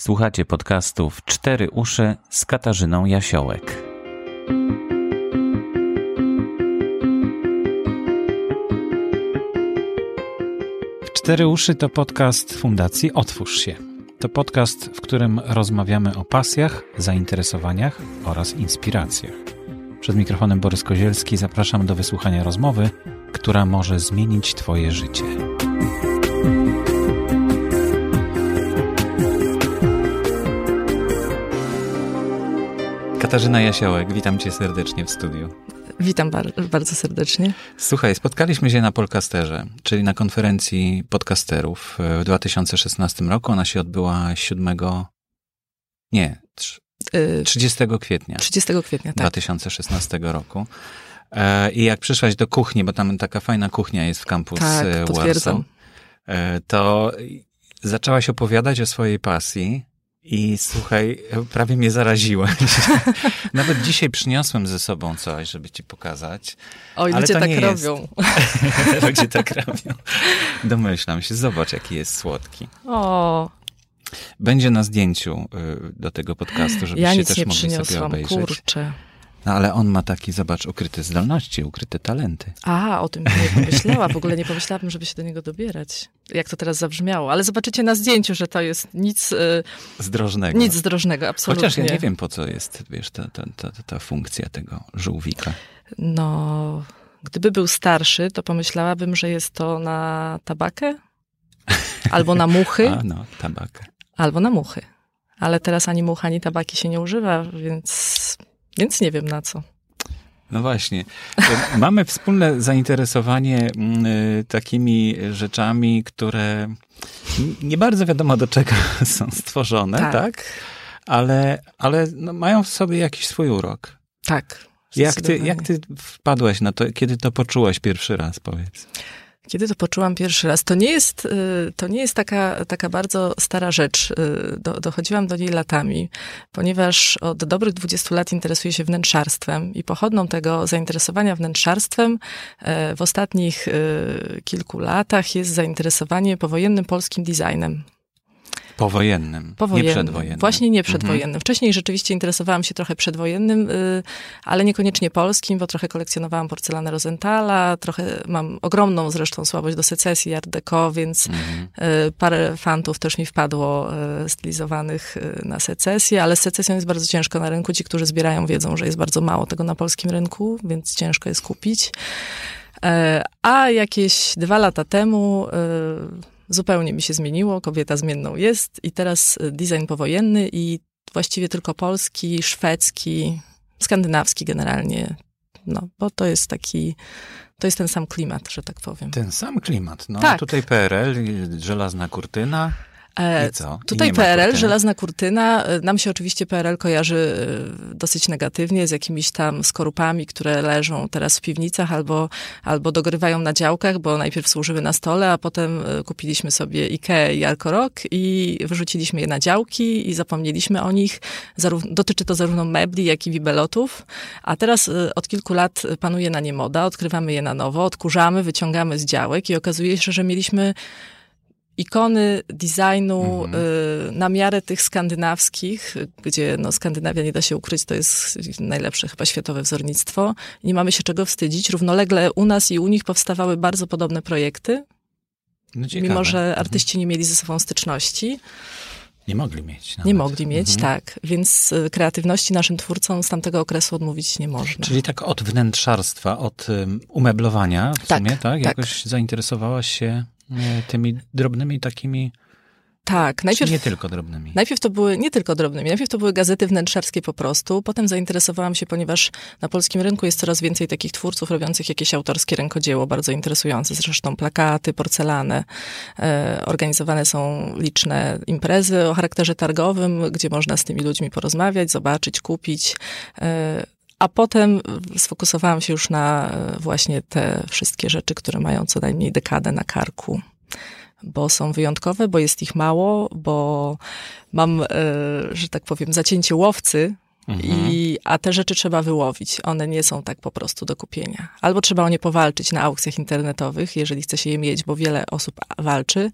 Słuchacie podcastów Cztery Uszy z Katarzyną Jasiołek. Cztery Uszy to podcast Fundacji Otwórz się. To podcast, w którym rozmawiamy o pasjach, zainteresowaniach oraz inspiracjach. Przed mikrofonem Borys Kozielski zapraszam do wysłuchania rozmowy, która może zmienić Twoje życie. Katarzyna Jasiołek, witam cię serdecznie w studiu. Witam bar bardzo serdecznie. Słuchaj, spotkaliśmy się na Polcasterze, czyli na konferencji podcasterów w 2016 roku. Ona się odbyła 7. Nie, 30 kwietnia. 30 kwietnia, tak. 2016 roku. E, I jak przyszłaś do kuchni, bo tam taka fajna kuchnia jest w kampus tak, e. Warsaw, e, to zaczęłaś opowiadać o swojej pasji i słuchaj, prawie mnie zaraziłeś. Nawet dzisiaj przyniosłem ze sobą coś, żeby ci pokazać. Oj, Ale ludzie tak robią. Jest. ludzie tak robią. Domyślam się. Zobacz, jaki jest słodki. O, Będzie na zdjęciu y, do tego podcastu, żebyście ja też mogli sobie przyniosłam, obejrzeć. kurczę. No ale on ma taki, zobacz, ukryte zdolności, ukryte talenty. A, o tym nie pomyślała. W ogóle nie pomyślałabym, żeby się do niego dobierać. Jak to teraz zabrzmiało. Ale zobaczycie na zdjęciu, że to jest nic, y, Zdrożnego. nic zdrożnego, absolutnie. Chociaż ja nie wiem, po co jest, wiesz, ta, ta, ta, ta funkcja tego żółwika. No, gdyby był starszy, to pomyślałabym, że jest to na tabakę, albo na muchy, A no, tabak. albo na muchy. Ale teraz ani much, ani tabaki się nie używa, więc, więc nie wiem na co. No właśnie. E, Mamy wspólne zainteresowanie mm, y, takimi rzeczami, które nie bardzo wiadomo do czego są stworzone, tak? Tak. Ale, ale no, mają w sobie jakiś swój urok. Tak. Jak ty, jak ty wpadłaś na to, kiedy to poczułaś pierwszy raz, powiedz? Kiedy to poczułam pierwszy raz, to nie jest, y, to nie jest taka, taka bardzo stara rzecz. Y, Do, dochodziłam do niej latami, ponieważ od dobrych 20 lat interesuję się wnętrzarstwem i pochodną tego zainteresowania wnętrzarstwem e, w ostatnich y, kilku latach jest zainteresowanie powojennym polskim designem. Powojennym, Powojennym. nie przedwojennym. Właśnie nie Mhm. przedwojennym. Wcześniej rzeczywiście interesowałam się trochę przedwojennym, y, ale niekoniecznie polskim, bo trochę kolekcjonowałam porcelanę Rosenthala, trochę mam ogromną zresztą słabość do secesji Art Deco, więc Mhm. y, parę fantów też mi wpadło y, stylizowanych na secesję, ale z secesją jest bardzo ciężko na rynku. Ci, którzy zbierają wiedzą, że jest bardzo mało tego na polskim rynku, więc ciężko jest kupić. E, A jakieś dwa lata temu zupełnie mi się zmieniło. Kobieta zmienną jest i teraz y, design powojenny i właściwie tylko polski, szwedzki, skandynawski generalnie. No, bo to jest taki, to jest ten sam klimat, że tak powiem. Ten sam klimat. No, Tak. tutaj PRL, żelazna kurtyna. E, I co? I Tutaj PRL, kurtyny? żelazna kurtyna. E, Nam się oczywiście PRL kojarzy e, dosyć negatywnie z jakimiś tam skorupami, które leżą teraz w piwnicach albo, albo dogrywają na działkach, bo najpierw służyły na stole, a potem kupiliśmy sobie Ikea i Alcorok i wyrzuciliśmy je na działki i zapomnieliśmy o nich. Dotyczy to zarówno mebli, jak i wibelotów. A teraz od kilku lat panuje na nie moda, odkrywamy je na nowo, odkurzamy, wyciągamy z działek i okazuje się, że mieliśmy ikony designu Mhm. y, na miarę tych skandynawskich, gdzie no, Skandynawia nie da się ukryć, to jest najlepsze chyba światowe wzornictwo. Nie mamy się czego wstydzić. Równolegle u nas i u nich powstawały bardzo podobne projekty, No, mimo że Mhm. artyści nie mieli ze sobą styczności. Nie mogli mieć. Nie nawet. mogli mieć, Mhm. tak. Więc y, kreatywności naszym twórcom z tamtego okresu odmówić nie można. Czyli tak od wnętrzarstwa, od um, umeblowania w Tak, sumie, tak? tak. Jakoś zainteresowałaś się e, tymi drobnymi takimi, tak, czy najpierw... nie tylko drobnymi? Najpierw to były nie tylko drobnymi, najpierw to były gazety wnętrzarskie po prostu. Potem zainteresowałam się, ponieważ na polskim rynku jest coraz więcej takich twórców robiących jakieś autorskie rękodzieło, bardzo interesujące. Zresztą plakaty, porcelany. E, organizowane są liczne imprezy o charakterze targowym, gdzie można z tymi ludźmi porozmawiać, zobaczyć, kupić. E, a potem sfokusowałam się już na e, właśnie te wszystkie rzeczy, które mają co najmniej dekadę na karku bo są wyjątkowe, bo jest ich mało, bo mam, e, że tak powiem, zacięcie łowcy, Mhm. i, a te rzeczy trzeba wyłowić. One nie są tak po prostu do kupienia. Albo trzeba o nie powalczyć na aukcjach internetowych, jeżeli chce się je mieć, bo wiele osób walczy,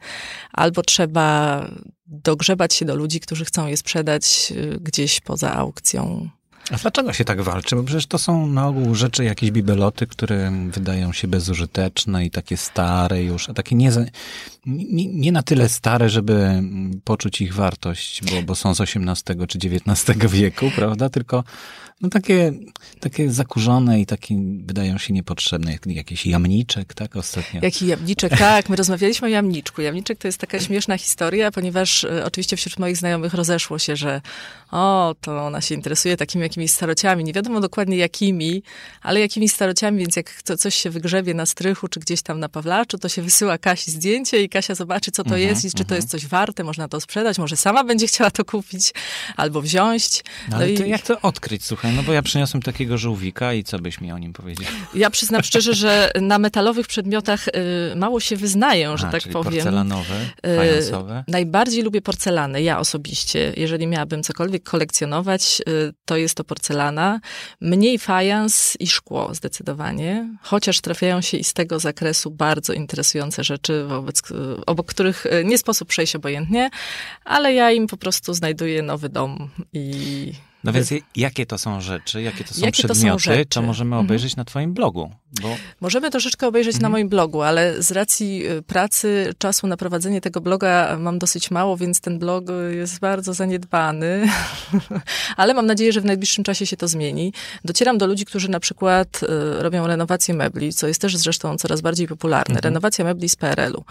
albo trzeba dogrzebać się do ludzi, którzy chcą je sprzedać y, gdzieś poza aukcją. A dlaczego się tak walczy? Bo przecież to są na ogół rzeczy, jakieś bibeloty, które wydają się bezużyteczne i takie stare już, a takie nie, nie, nie na tyle stare, żeby poczuć ich wartość, bo, bo są z XVIII czy XIX wieku, prawda? Tylko no takie, takie zakurzone i takie wydają się niepotrzebne, jak jakiś jamniczek, tak, ostatnio. Jaki jamniczek, tak, my rozmawialiśmy o jamniczku. Jamniczek to jest taka śmieszna historia, ponieważ e, oczywiście wśród moich znajomych rozeszło się, że o, to ona się interesuje takimi jakimiś starociami, nie wiadomo dokładnie jakimi, ale jakimiś starociami, więc jak to coś się wygrzebie na strychu, czy gdzieś tam na Pawlaczu, to się wysyła Kasi zdjęcie i Kasia zobaczy, co to mhm, jest i czy to mhm. jest coś warte, można to sprzedać, może sama będzie chciała to kupić albo wziąć. No, ale no i... jak to odkryć, słuchaj? Słuchaj, no bo ja przyniosłem takiego żółwika i co byś mi o nim powiedział? Ja przyznam szczerze, że na metalowych przedmiotach y, mało się wyznaję, że tak czyli powiem. porcelanowe, y, fajansowe? najbardziej lubię porcelany, ja osobiście. Jeżeli miałabym cokolwiek kolekcjonować, y, to jest to porcelana. Mniej fajans i szkło zdecydowanie, chociaż trafiają się i z tego zakresu bardzo interesujące rzeczy, wobec, obok których nie sposób przejść obojętnie, ale ja im po prostu znajduję nowy dom i no więc jakie to są rzeczy, jakie to są jakie przedmioty, to, są to możemy mhm. obejrzeć mhm. na twoim blogu? Bo... Możemy troszeczkę obejrzeć mhm. na moim blogu, ale z racji y, pracy, czasu na prowadzenie tego bloga mam dosyć mało, więc ten blog jest bardzo zaniedbany. ale mam nadzieję, że w najbliższym czasie się to zmieni. Docieram do ludzi, którzy na przykład y, robią renowację mebli, co jest też zresztą coraz bardziej popularne. Mhm. Renowacja mebli z PRL-u.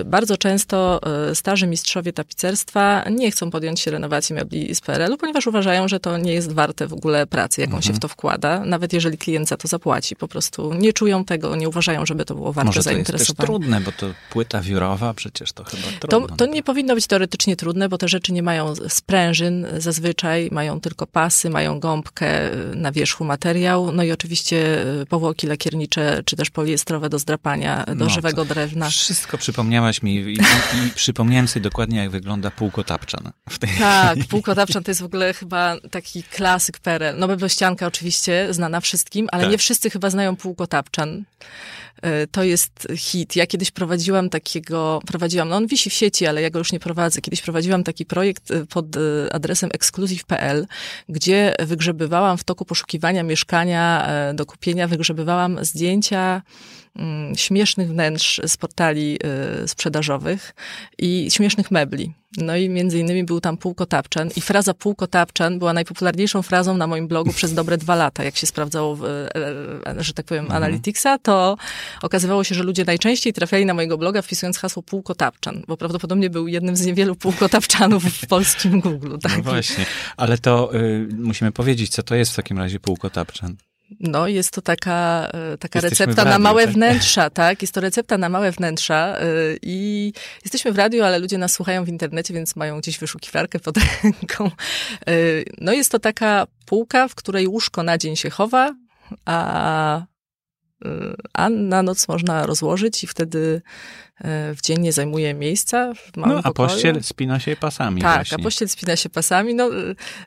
Y, bardzo często starzy mistrzowie tapicerstwa nie chcą podjąć się renowacji mebli z PRL-u, ponieważ uważają, że to nie jest warte w ogóle pracy, jaką mhm. się w to wkłada, nawet jeżeli klient za to zapłaci. Po prostu nie czują tego, nie uważają, żeby to było warte Może to zainteresowania. jest trudne, bo to płyta wiórowa, przecież to chyba trudno. To, to nie powinno być teoretycznie trudne, bo te rzeczy nie mają sprężyn zazwyczaj, mają tylko pasy, mają gąbkę na wierzchu materiał, no i oczywiście y, powłoki lakiernicze, czy też poliestrowe do zdrapania do no, żywego drewna. Wszystko przypomniałaś mi i, i, i przypomniałem sobie dokładnie, jak wygląda półkotapczan. W tej... Tak, półkotapczan to jest w ogóle chyba taki klasyk PRL. No Beblościanka oczywiście, znana wszystkim, ale tak. nie wszyscy chyba znają Półkotapczan. E, to jest hit. Ja kiedyś prowadziłam takiego, prowadziłam, no on wisi w sieci, ale ja go już nie prowadzę. Kiedyś prowadziłam taki projekt e, pod e, adresem exclusive.pl, gdzie wygrzebywałam w toku poszukiwania mieszkania do kupienia, wygrzebywałam zdjęcia Mm, śmiesznych wnętrz z portali sprzedażowych i śmiesznych mebli. No i między innymi był tam półkotapczan i fraza półkotapczan była najpopularniejszą frazą na moim blogu przez dobre dwa lata. Jak się sprawdzało, w, e, e, że tak powiem, mhm. Analyticsa, to okazywało się, że ludzie najczęściej trafiali na mojego bloga wpisując hasło półkotapczan, bo prawdopodobnie był jednym z niewielu półkotapczanów w polskim Google. Tak? No właśnie, ale to y, musimy powiedzieć, co to jest w takim razie półkotapczan. No, jest to taka, e, taka recepta na małe tak? wnętrza, tak? Jest to recepta na małe wnętrza e, i jesteśmy w radiu, ale ludzie nas słuchają w internecie, więc mają gdzieś wyszukiwarkę pod ręką. E, no, jest to taka półka, w której łóżko na dzień się chowa, a a na noc można rozłożyć i wtedy e, w dzień nie zajmuje miejsca w małym No, a pokoju. pościel spina się pasami Tak, właśnie. a pościel spina się pasami. No,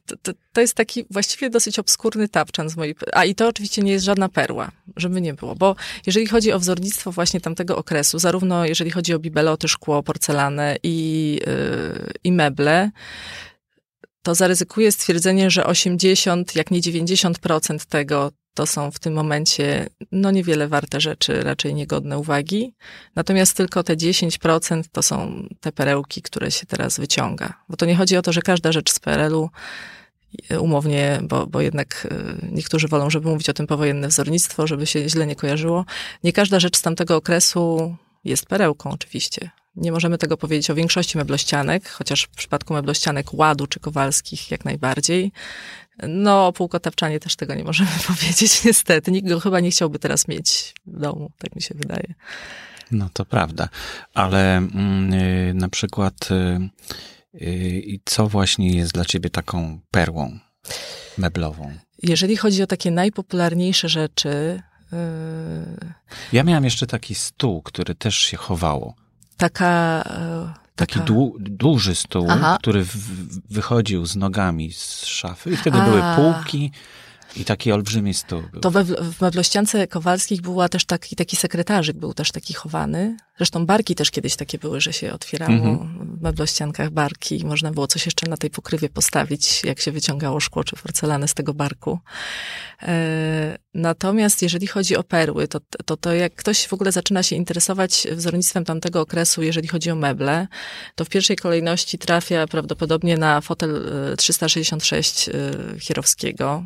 to, to, to, jest taki właściwie dosyć obskurny tapczan z mojej... A i to oczywiście nie jest żadna perła, żeby nie było, bo jeżeli chodzi o wzornictwo właśnie tamtego okresu, zarówno jeżeli chodzi o bibeloty, szkło, porcelanę i, yy, i meble, to zaryzykuję stwierdzenie, że 80, jak nie 90% tego to są w tym momencie no niewiele warte rzeczy, raczej niegodne uwagi. Natomiast tylko te 10% to są te perełki, które się teraz wyciąga. Bo to nie chodzi o to, że każda rzecz z PRL-u e, umownie, bo, bo jednak e, niektórzy wolą, żeby mówić o tym powojenne wzornictwo, żeby się źle nie kojarzyło. Nie każda rzecz z tamtego okresu jest perełką oczywiście. Nie możemy tego powiedzieć o większości meblościanek, chociaż w przypadku meblościanek Ładu czy Kowalskich jak najbardziej. No, o półkotawczanie też tego nie możemy powiedzieć, niestety. Nikt go chyba nie chciałby teraz mieć w domu, tak mi się wydaje. No, to prawda. Ale mm, y, na przykład y, y, co właśnie jest dla ciebie taką perłą meblową? Jeżeli chodzi o takie najpopularniejsze rzeczy... Ja miałam jeszcze taki stół, który też się chowało taka Taki Taka- dłu, duży stół, Aha. który wychodził z nogami z szafy i wtedy A. były półki i taki olbrzymi stół był. To we, w meblościance Kowalskich była też taki, taki sekretarzyk, był też taki chowany. Zresztą barki też kiedyś takie były, że się otwierało Mhm. w meblościankach barki i można było coś jeszcze na tej pokrywie postawić, jak się wyciągało szkło czy porcelanę z tego barku. E, natomiast jeżeli chodzi o perły, to, to, to jak ktoś w ogóle zaczyna się interesować wzornictwem tamtego okresu, jeżeli chodzi o meble, to w pierwszej kolejności trafia prawdopodobnie na fotel e, 366 e, Chierowskiego.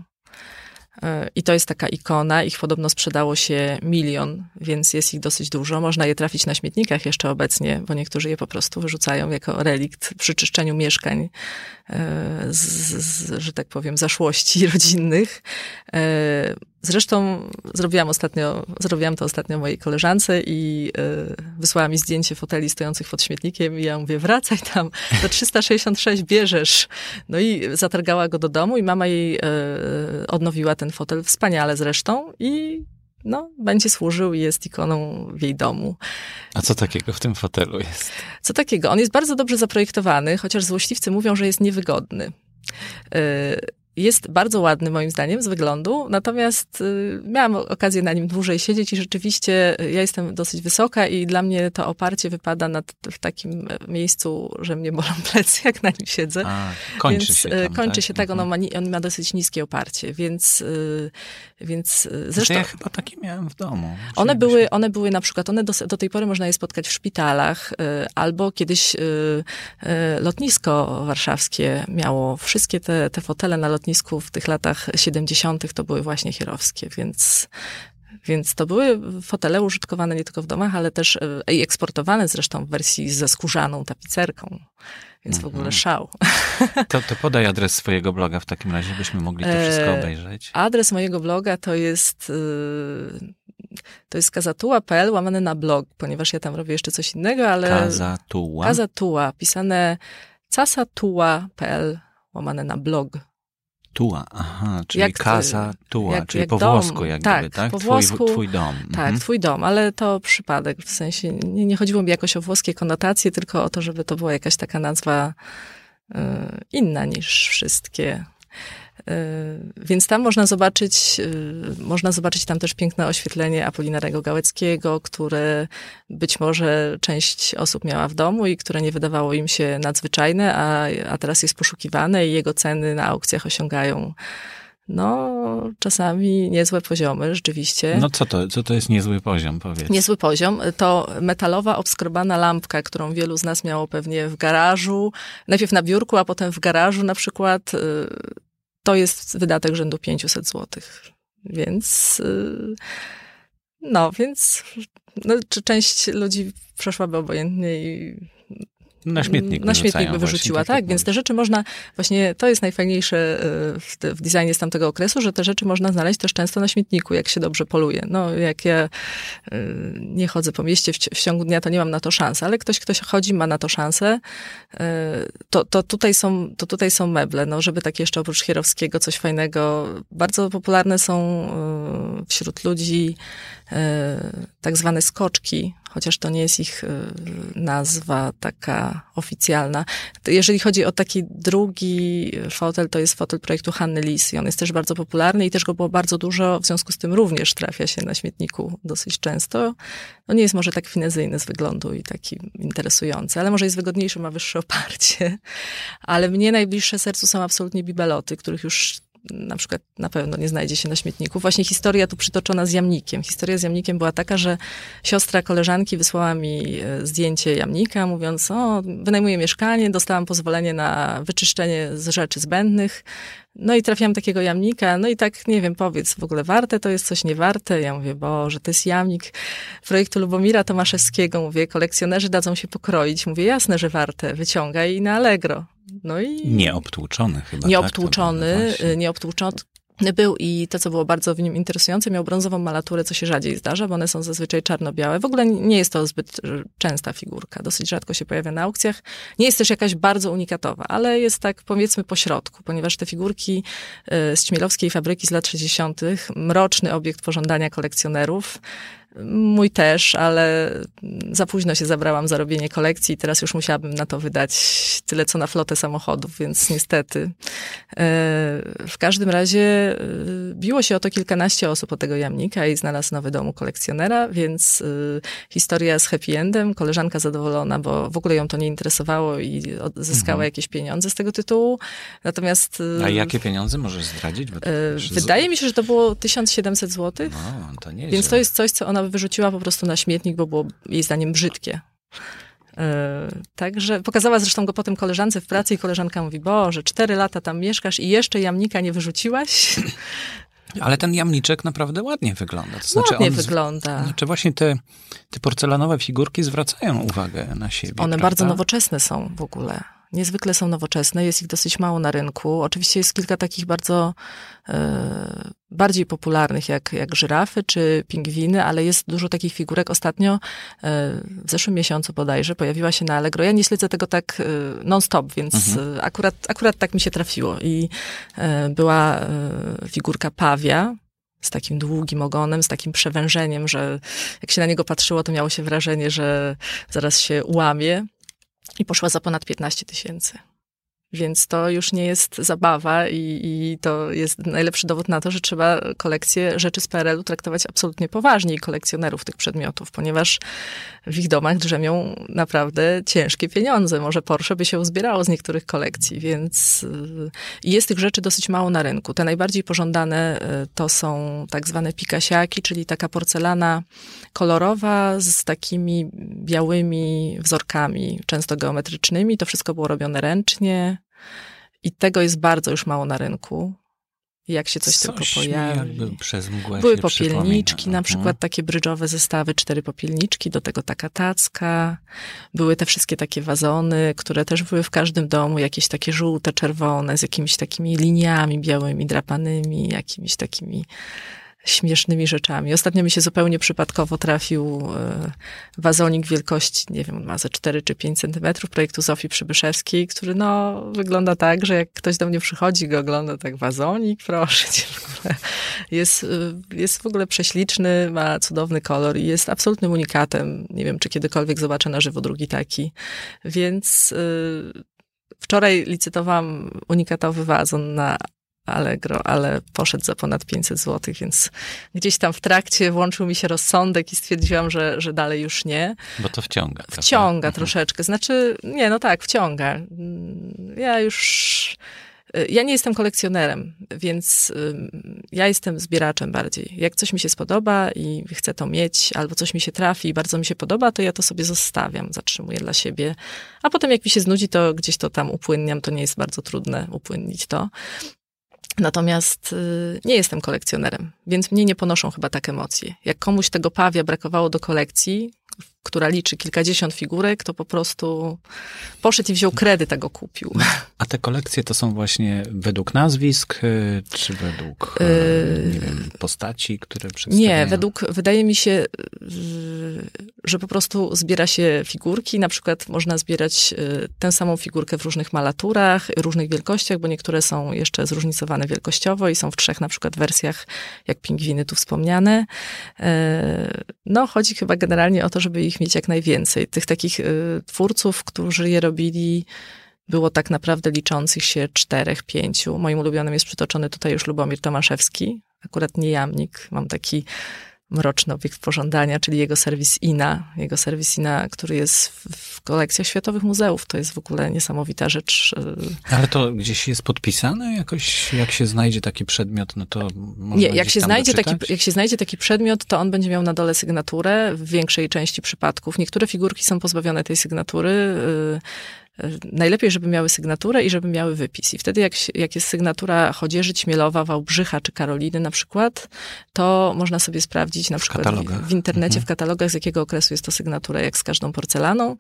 E, I to jest taka ikona. Ich podobno sprzedało się milion, więc jest ich dosyć dużo. Można je trafić na śmietnikach jeszcze obecnie, bo niektórzy je po prostu wyrzucają jako relikt przy czyszczeniu mieszkań, e, z, z, że tak powiem, zaszłości rodzinnych. Zresztą zrobiłam ostatnio, zrobiłam to ostatnio mojej koleżance i e, wysłała mi zdjęcie foteli stojących pod śmietnikiem i ja mówię, wracaj tam, to 366 bierzesz. No i zatargała go do domu i mama jej e, odnowiła ten fotel wspaniale zresztą i no, będzie służył i jest ikoną w jej domu. A co takiego w tym fotelu jest? Co takiego? On jest bardzo dobrze zaprojektowany, chociaż złośliwcy mówią, że jest niewygodny. Y, Jest bardzo ładny moim zdaniem z wyglądu, natomiast y, miałam okazję na nim dłużej siedzieć i rzeczywiście y, ja jestem dosyć wysoka i dla mnie to oparcie wypada na, w takim e, miejscu, że mnie bolą plecy, jak na nim siedzę. A, kończy więc, się e, tam, kończy tak? się tak, ono Mhm. ma, on ma dosyć niskie oparcie, więc, y, więc y, Zresztą zresztą... ja chyba takie miałem w domu. One były, one były na przykład, one do, do tej pory można je spotkać w szpitalach, y, albo kiedyś y, y, lotnisko warszawskie miało wszystkie te, te fotele na lotnisku w tych latach 70. to były właśnie chierowskie, więc. Więc to były fotele użytkowane nie tylko w domach, ale też y, i eksportowane zresztą w wersji ze skórzaną tapicerką. Więc w ogóle Mhm. szał. To, to podaj adres swojego bloga w takim razie, byśmy mogli to wszystko E, obejrzeć. Adres mojego bloga to jest y, to jest kazatua.pl łamane na blog, ponieważ ja tam robię jeszcze coś innego, ale Kazatua. kazatua, pisane casatua.pl łamane na blog. Tua, aha, czyli Jak, Kaza Tua, jak- czyli jak po dom. włosku jak Tak, gdyby, tak? po twój, włosku. twój dom. Tak, Mhm. twój dom, ale to przypadek, w sensie nie, nie chodziło mi jakoś o włoskie konotacje, tylko o to, żeby to była jakaś taka nazwa y, inna niż wszystkie. Y, Więc tam można zobaczyć, y, można zobaczyć tam też piękne oświetlenie Apolinarego Gałeckiego, które być może część osób miała w domu i które nie wydawało im się nadzwyczajne, a, a teraz jest poszukiwane i jego ceny na aukcjach osiągają no, czasami niezłe poziomy, rzeczywiście. No co to, co to jest niezły poziom, powiedz. Niezły poziom. To metalowa, obskrobana lampka, którą wielu z nas miało pewnie w garażu. Najpierw na biurku, a potem w garażu na przykład. To jest wydatek rzędu 500 złotych. Więc, y, no, więc no, czy część ludzi przeszłaby obojętnie i Na śmietnik na śmietnik by właśnie, wyrzuciła, tak tak, jak więc te rzeczy można, właśnie to jest najfajniejsze y, w, w designie z tamtego okresu, że te rzeczy można znaleźć też często na śmietniku, jak się dobrze poluje. No, jak ja y, nie chodzę po mieście w, w ciągu dnia, to nie mam na to szansy, ale ktoś, ktoś chodzi, ma na to szansę, y, to, to, tutaj są, to tutaj są meble, no, żeby tak jeszcze oprócz Chierowskiego coś fajnego. Bardzo popularne są wśród ludzi tak zwane skoczki, chociaż to nie jest ich y, nazwa taka oficjalna. Jeżeli chodzi o taki drugi fotel, to jest fotel projektu Hanny Lis i on jest też bardzo popularny i też go było bardzo dużo, w związku z tym również trafia się na śmietniku dosyć często. No nie jest może tak finezyjny z wyglądu i taki interesujący, ale może jest wygodniejszy, ma wyższe oparcie. Ale mnie najbliższe sercu są absolutnie bibeloty, których już na przykład na pewno nie znajdzie się na śmietniku. Właśnie historia tu przytoczona z jamnikiem. Historia z jamnikiem była taka, że siostra koleżanki wysłała mi e, zdjęcie jamnika, mówiąc, o, wynajmuję mieszkanie, dostałam pozwolenie na wyczyszczenie z rzeczy zbędnych, no i trafiłam takiego jamnika, no i tak, nie wiem, powiedz, w ogóle warte to jest coś niewarte? Ja mówię, Boże, to jest jamnik projektu Lubomira Tomaszewskiego. Mówię, kolekcjonerzy dadzą się pokroić. Mówię, jasne, że warte, wyciągaj i na Allegro. No i Nieobtłuczony chyba. nieobtłuczony, tak? Było właśnie. y, nieobtłuczony, był i to, co było bardzo w nim interesujące, miał brązową malaturę, co się rzadziej zdarza, bo one są zazwyczaj czarno-białe. W ogóle nie jest to zbyt częsta figurka, dosyć rzadko się pojawia na aukcjach. Nie jest też jakaś bardzo unikatowa, ale jest tak powiedzmy po środku, ponieważ te figurki y, z Ćmielowskiej fabryki z lat 60., mroczny obiekt pożądania kolekcjonerów, Mój też, ale za późno się zabrałam za robienie kolekcji i teraz już musiałabym na to wydać tyle, co na flotę samochodów, więc niestety. E, w każdym razie e, biło się o to kilkanaście osób o tego jamnika i znalazł nowy dom kolekcjonera, więc e, historia z happy endem, koleżanka zadowolona, bo w ogóle ją to nie interesowało i zyskała mhm. jakieś pieniądze z tego tytułu. Natomiast... A jakie pieniądze możesz zdradzić? Wydaje mi się, że to było 1700 zł. No, to nie Więc to jest coś, co ona wyrzuciła po prostu na śmietnik, bo było jej zdaniem brzydkie. E, także pokazała zresztą go potem koleżance w pracy i koleżanka mówi, Boże, cztery lata tam mieszkasz i jeszcze jamnika nie wyrzuciłaś? Ale ten jamniczek naprawdę ładnie wygląda. To znaczy ładnie on, wygląda. Znaczy właśnie te, te porcelanowe figurki zwracają uwagę na siebie. One prawda? bardzo nowoczesne są w ogóle niezwykle są nowoczesne, jest ich dosyć mało na rynku. Oczywiście jest kilka takich bardzo e, bardziej popularnych, jak, jak żyrafy czy pingwiny, ale jest dużo takich figurek. Ostatnio, e, w zeszłym miesiącu bodajże, pojawiła się na Allegro. Ja nie śledzę tego tak e, non-stop, więc mhm. Akurat, akurat tak mi się trafiło. I była figurka pawia, z takim długim ogonem, z takim przewężeniem, że jak się na niego patrzyło, to miało się wrażenie, że zaraz się ułamie i poszła za ponad 15 tysięcy. Więc to już nie jest zabawa i, i, to jest najlepszy dowód na to, że trzeba kolekcję rzeczy z PRL-u traktować absolutnie poważnie i kolekcjonerów tych przedmiotów, ponieważ w ich domach drzemią naprawdę ciężkie pieniądze. Może Porsche by się uzbierało z niektórych kolekcji, więc y, jest tych rzeczy dosyć mało na rynku. Te najbardziej pożądane y, to są tak zwane pikasiaki, czyli taka porcelana kolorowa z takimi białymi wzorkami, często geometrycznymi. To wszystko było robione ręcznie. I tego jest bardzo już mało na rynku. Jak się coś, coś tylko pojawi. Były popielniczki, na mhm. przykład takie brydżowe zestawy, cztery popielniczki, do tego taka tacka. Były te wszystkie takie wazony, które też były w każdym domu, jakieś takie żółte, czerwone, z jakimiś takimi liniami białymi, drapanymi, jakimiś takimi śmiesznymi rzeczami. Ostatnio mi się zupełnie przypadkowo trafił e, wazonik wielkości, nie wiem, ma ze 4 czy 5 centymetrów projektu Zofii Przybyszewskiej, który no wygląda tak, że jak ktoś do mnie przychodzi go ogląda, tak wazonik, proszę cię. W ogóle. Jest, e, jest w ogóle prześliczny, ma cudowny kolor i jest absolutnym unikatem. Nie wiem, czy kiedykolwiek zobaczę na żywo drugi taki. Więc e, Wczoraj licytowałam unikatowy wazon na Allegro, ale poszedł za ponad 500 zł, więc gdzieś tam w trakcie włączył mi się rozsądek i stwierdziłam, że, że dalej już nie. Bo to wciąga. Wciąga prawda? Mhm. troszeczkę. Znaczy, nie, no tak, wciąga. Ja już... Ja nie jestem kolekcjonerem, więc ja jestem zbieraczem bardziej. Jak coś mi się spodoba i chcę to mieć, albo coś mi się trafi i bardzo mi się podoba, to ja to sobie zostawiam, zatrzymuję dla siebie. A potem jak mi się znudzi, to gdzieś to tam upłynniam, to nie jest bardzo trudne upłynnić to. Natomiast y, nie jestem kolekcjonerem, więc mnie nie ponoszą chyba tak emocje. Jak komuś tego pawia brakowało do kolekcji, która liczy kilkadziesiąt figurek, to po prostu poszedł i wziął kredyt, tego kupił. A te kolekcje to są właśnie według nazwisk, y, czy według yy, wiem, postaci, które przedstawiają? Nie, według, wydaje mi się, że po prostu zbiera się figurki. Na przykład można zbierać tę samą figurkę w różnych malaturach, różnych wielkościach, bo niektóre są jeszcze zróżnicowane wielkościowo i są w trzech na przykład wersjach, jak pingwiny tu wspomniane. No, chodzi chyba generalnie o to, żeby ich mieć jak najwięcej. Tych takich y, twórców, którzy je robili, było tak naprawdę liczących się czterech, pięciu. Moim ulubionym jest przytoczony tutaj już Lubomir Tomaszewski, akurat nie jamnik. Mam taki mroczny obiekt pożądania, czyli jego serwis INA. Jego serwis INA, który jest w, kolekcjach światowych muzeów. To jest w ogóle niesamowita rzecz. Y, Ale to gdzieś jest podpisane jakoś? Jak się znajdzie taki przedmiot, no to można Nie, jak się, znajdzie taki, jak się znajdzie taki przedmiot, to on będzie miał na dole sygnaturę w większej części przypadków. Niektóre figurki są pozbawione tej sygnatury. Najlepiej, żeby miały sygnaturę i żeby miały wypis. I wtedy jak, jak jest sygnatura Chodzieży, Ćmielowa, Wałbrzycha czy Karoliny na przykład, to można sobie sprawdzić na przykład w, w, internecie, mhm. w katalogach, z jakiego okresu jest to sygnatura, jak z każdą porcelaną.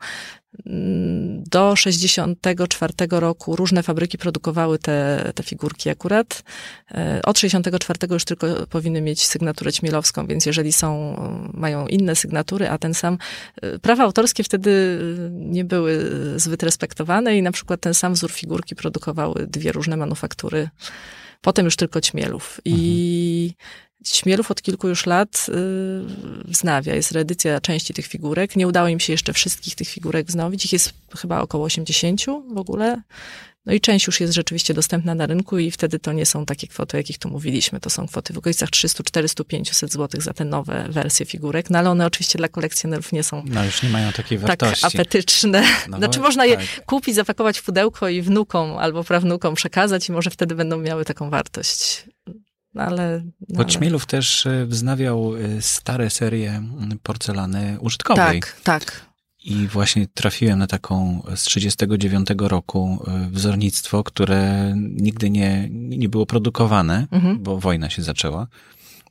Do 64 roku różne fabryki produkowały te, te figurki akurat. E, od 64 już tylko powinny mieć sygnaturę ćmielowską, więc jeżeli są, mają inne sygnatury, a ten sam, e, prawa autorskie wtedy nie były zbyt respektowane i na przykład ten sam wzór figurki produkowały dwie różne manufaktury. Potem już tylko ćmielów. I mhm. Śmierów od kilku już lat yy, wznawia. Jest reedycja części tych figurek. Nie udało im się jeszcze wszystkich tych figurek wznowić. Ich jest chyba około 80 w ogóle. No i część już jest rzeczywiście dostępna na rynku i wtedy to nie są takie kwoty, o jakich tu mówiliśmy. To są kwoty w okolicach 300, 400, 500 zł za te nowe wersje figurek. No ale one oczywiście dla kolekcjonerów nie są no, już nie mają takiej tak wartości. tak apetyczne. No, znaczy można je tak. kupić, zapakować w pudełko i wnukom albo prawnukom przekazać i może wtedy będą miały taką wartość. No ale, no też e, wznawiał e, stare serie porcelany użytkowej. Tak, tak. I właśnie trafiłem na taką z 39 roku e, wzornictwo, które nigdy nie, nie było produkowane, mhm. bo wojna się zaczęła.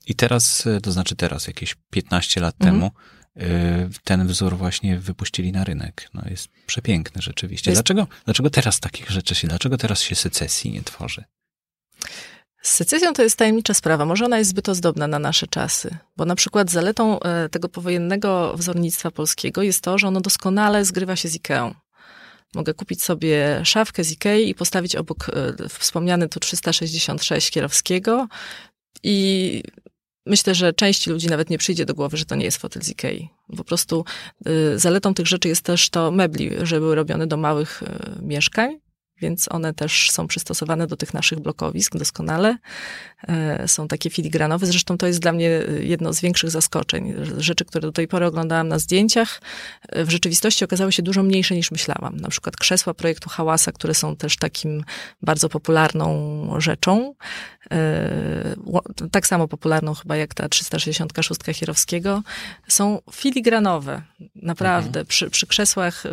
I teraz, to znaczy teraz, jakieś 15 lat mhm. temu, ten wzór właśnie wypuścili na rynek. No jest przepiękny rzeczywiście. Jest... Dlaczego, dlaczego teraz takich rzeczy się, dlaczego teraz się secesji nie tworzy? Z secesją to jest tajemnicza sprawa. Może ona jest zbyt ozdobna na nasze czasy, bo na przykład zaletą e, tego powojennego wzornictwa polskiego jest to, że ono doskonale zgrywa się z Ikeą. Mogę kupić sobie szafkę z Ikei i postawić obok e, wspomniany tu 366 Kierowskiego i myślę, że części ludzi nawet nie przyjdzie do głowy, że to nie jest fotel z Ikei. Po prostu e, zaletą tych rzeczy jest też to mebli, że były robione do małych mieszkań, więc one też są przystosowane do tych naszych blokowisk doskonale. E, są takie filigranowe. Zresztą to jest dla mnie jedno z większych zaskoczeń. Rzeczy, które do tej pory oglądałam na zdjęciach, e, w rzeczywistości okazały się dużo mniejsze niż myślałam. Na przykład krzesła projektu Hałasa, które są też takim bardzo popularną rzeczą. E, tak samo popularną chyba jak ta 366 Chierowskiego. Są filigranowe. Naprawdę. Mhm. Przy, przy krzesłach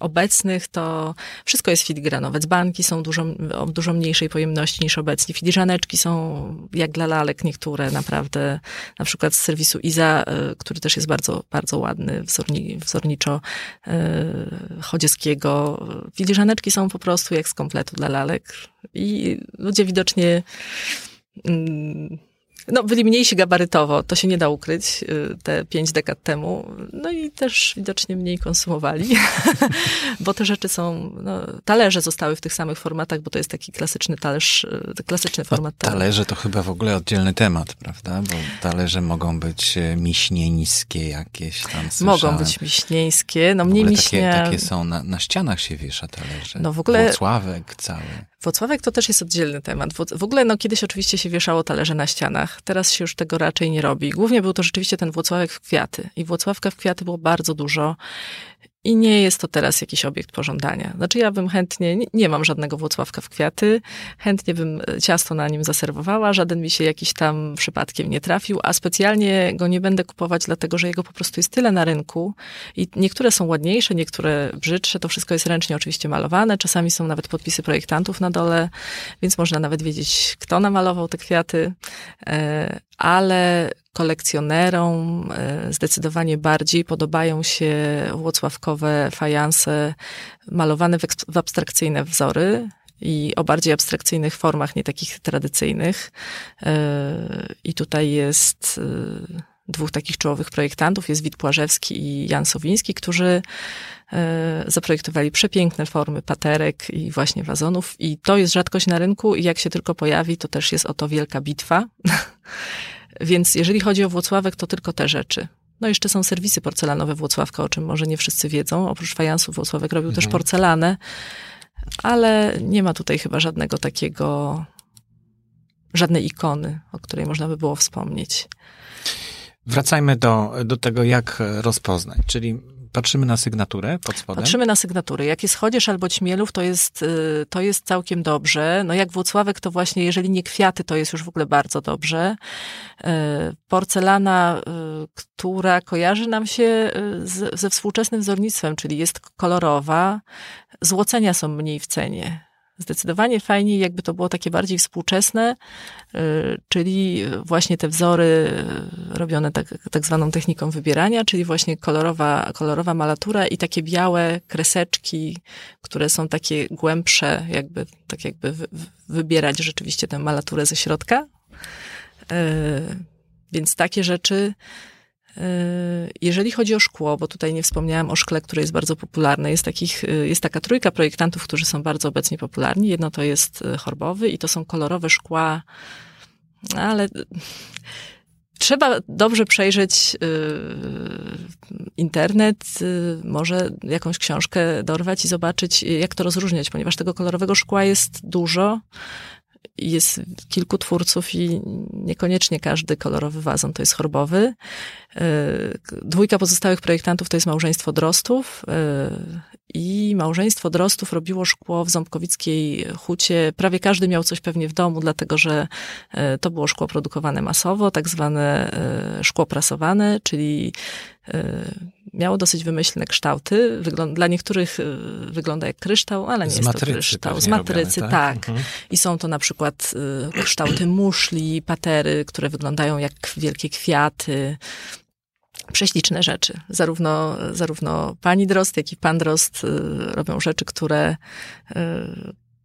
obecnych to wszystko jest filigranowe filigranowe. Dzbanki są dużo, o dużo mniejszej pojemności niż obecnie. Filiżaneczki są jak dla lalek niektóre naprawdę, na przykład z serwisu Iza, e, który też jest bardzo, bardzo ładny, wzorni, wzorniczo e, chodzieskiego. Filiżaneczki są po prostu jak z kompletu dla lalek i ludzie widocznie mm, no, byli mniejsi gabarytowo, to się nie da ukryć, y, te pięć dekad temu. No i też widocznie mniej konsumowali, bo te rzeczy są, no, talerze zostały w tych samych formatach, bo to jest taki klasyczny talerz, y, klasyczny no, format. No, talerze to chyba w ogóle oddzielny temat, prawda? Bo talerze mogą być e, miśnieńskie jakieś tam. Słyszałem. Mogą być miśnieńskie, no mniej miśnie. Takie, takie są, na, na ścianach się wiesza talerze. No w ogóle. Włocławek cały. Włocławek to też jest oddzielny temat. W ogóle, no kiedyś oczywiście się wieszało talerze na ścianach. Teraz się już tego raczej nie robi. Głównie był to rzeczywiście ten Włocławek w kwiaty. I Włocławka w kwiaty było bardzo dużo. I nie jest to teraz jakiś obiekt pożądania. Znaczy ja bym chętnie, nie, nie, mam żadnego Włocławka w kwiaty, chętnie bym e, ciasto na nim zaserwowała, żaden mi się jakiś tam przypadkiem nie trafił, a specjalnie go nie będę kupować, dlatego że jego po prostu jest tyle na rynku i niektóre są ładniejsze, niektóre brzydsze, to wszystko jest ręcznie oczywiście malowane, czasami są nawet podpisy projektantów na dole, więc można nawet wiedzieć, kto namalował te kwiaty, e, ale kolekcjonerom e, zdecydowanie bardziej podobają się włocławkowe fajanse malowane w abstrakcyjne wzory i o bardziej abstrakcyjnych formach, nie takich tradycyjnych. E, I tutaj jest e, dwóch takich czołowych projektantów, jest Wit Płażewski i Jan Sowiński, którzy zaprojektowali przepiękne formy paterek i właśnie wazonów i to jest rzadkość na rynku i jak się tylko pojawi, to też jest oto wielka bitwa. Więc jeżeli chodzi o Włocławek, to tylko te rzeczy. No jeszcze są serwisy porcelanowe Włocławka, o czym może nie wszyscy wiedzą. Oprócz fajansów Włocławek robił mhm. też porcelanę, ale nie ma tutaj chyba żadnego takiego, żadnej ikony, o której można by było wspomnieć. Wracajmy do, do tego, jak rozpoznać. Czyli patrzymy na sygnaturę pod spodem? Patrzymy na sygnatury. Jak jest Chodzież albo Ćmielów, to jest, y, to jest całkiem dobrze. No jak Włocławek, to właśnie, jeżeli nie kwiaty, to jest już w ogóle bardzo dobrze. Y, porcelana, y, która kojarzy nam się z, ze współczesnym wzornictwem, czyli jest kolorowa, złocenia są mniej w cenie. Zdecydowanie fajniej, jakby to było takie bardziej współczesne, y, czyli właśnie te wzory robione tak, tak zwaną techniką wybierania, czyli właśnie kolorowa, kolorowa malatura i takie białe kreseczki, które są takie głębsze, jakby, tak jakby wybierać rzeczywiście tę malaturę ze środka. Y, więc takie rzeczy jeżeli chodzi o szkło, bo tutaj nie wspomniałam o szkle, które jest bardzo popularne, jest, takich, yy, jest taka trójka projektantów, którzy są bardzo obecnie popularni. Jedno to jest yy, chorbowy i to są kolorowe szkła, ale trzeba dobrze przejrzeć internet, może jakąś książkę dorwać i zobaczyć, jak to rozróżniać, ponieważ tego kolorowego szkła jest dużo jest kilku twórców i niekoniecznie każdy kolorowy wazon to jest chorbowy. E, dwójka pozostałych projektantów to jest małżeństwo Drostów e, i małżeństwo Drostów robiło szkło w Ząbkowickiej Hucie. Prawie każdy miał coś pewnie w domu, dlatego że e, to było szkło produkowane masowo, tak zwane szkło prasowane, czyli miało dosyć wymyślne kształty. Wygląda, dla niektórych wygląda jak kryształ, ale nie z jest matrycy to kryształ. Z matrycy, robione, tak. tak. Mhm. I są to na przykład kształty muszli, patery, które wyglądają jak wielkie kwiaty prześliczne rzeczy. Zarówno, zarówno pani Drost, jak i pan Drost y, robią rzeczy, które, y,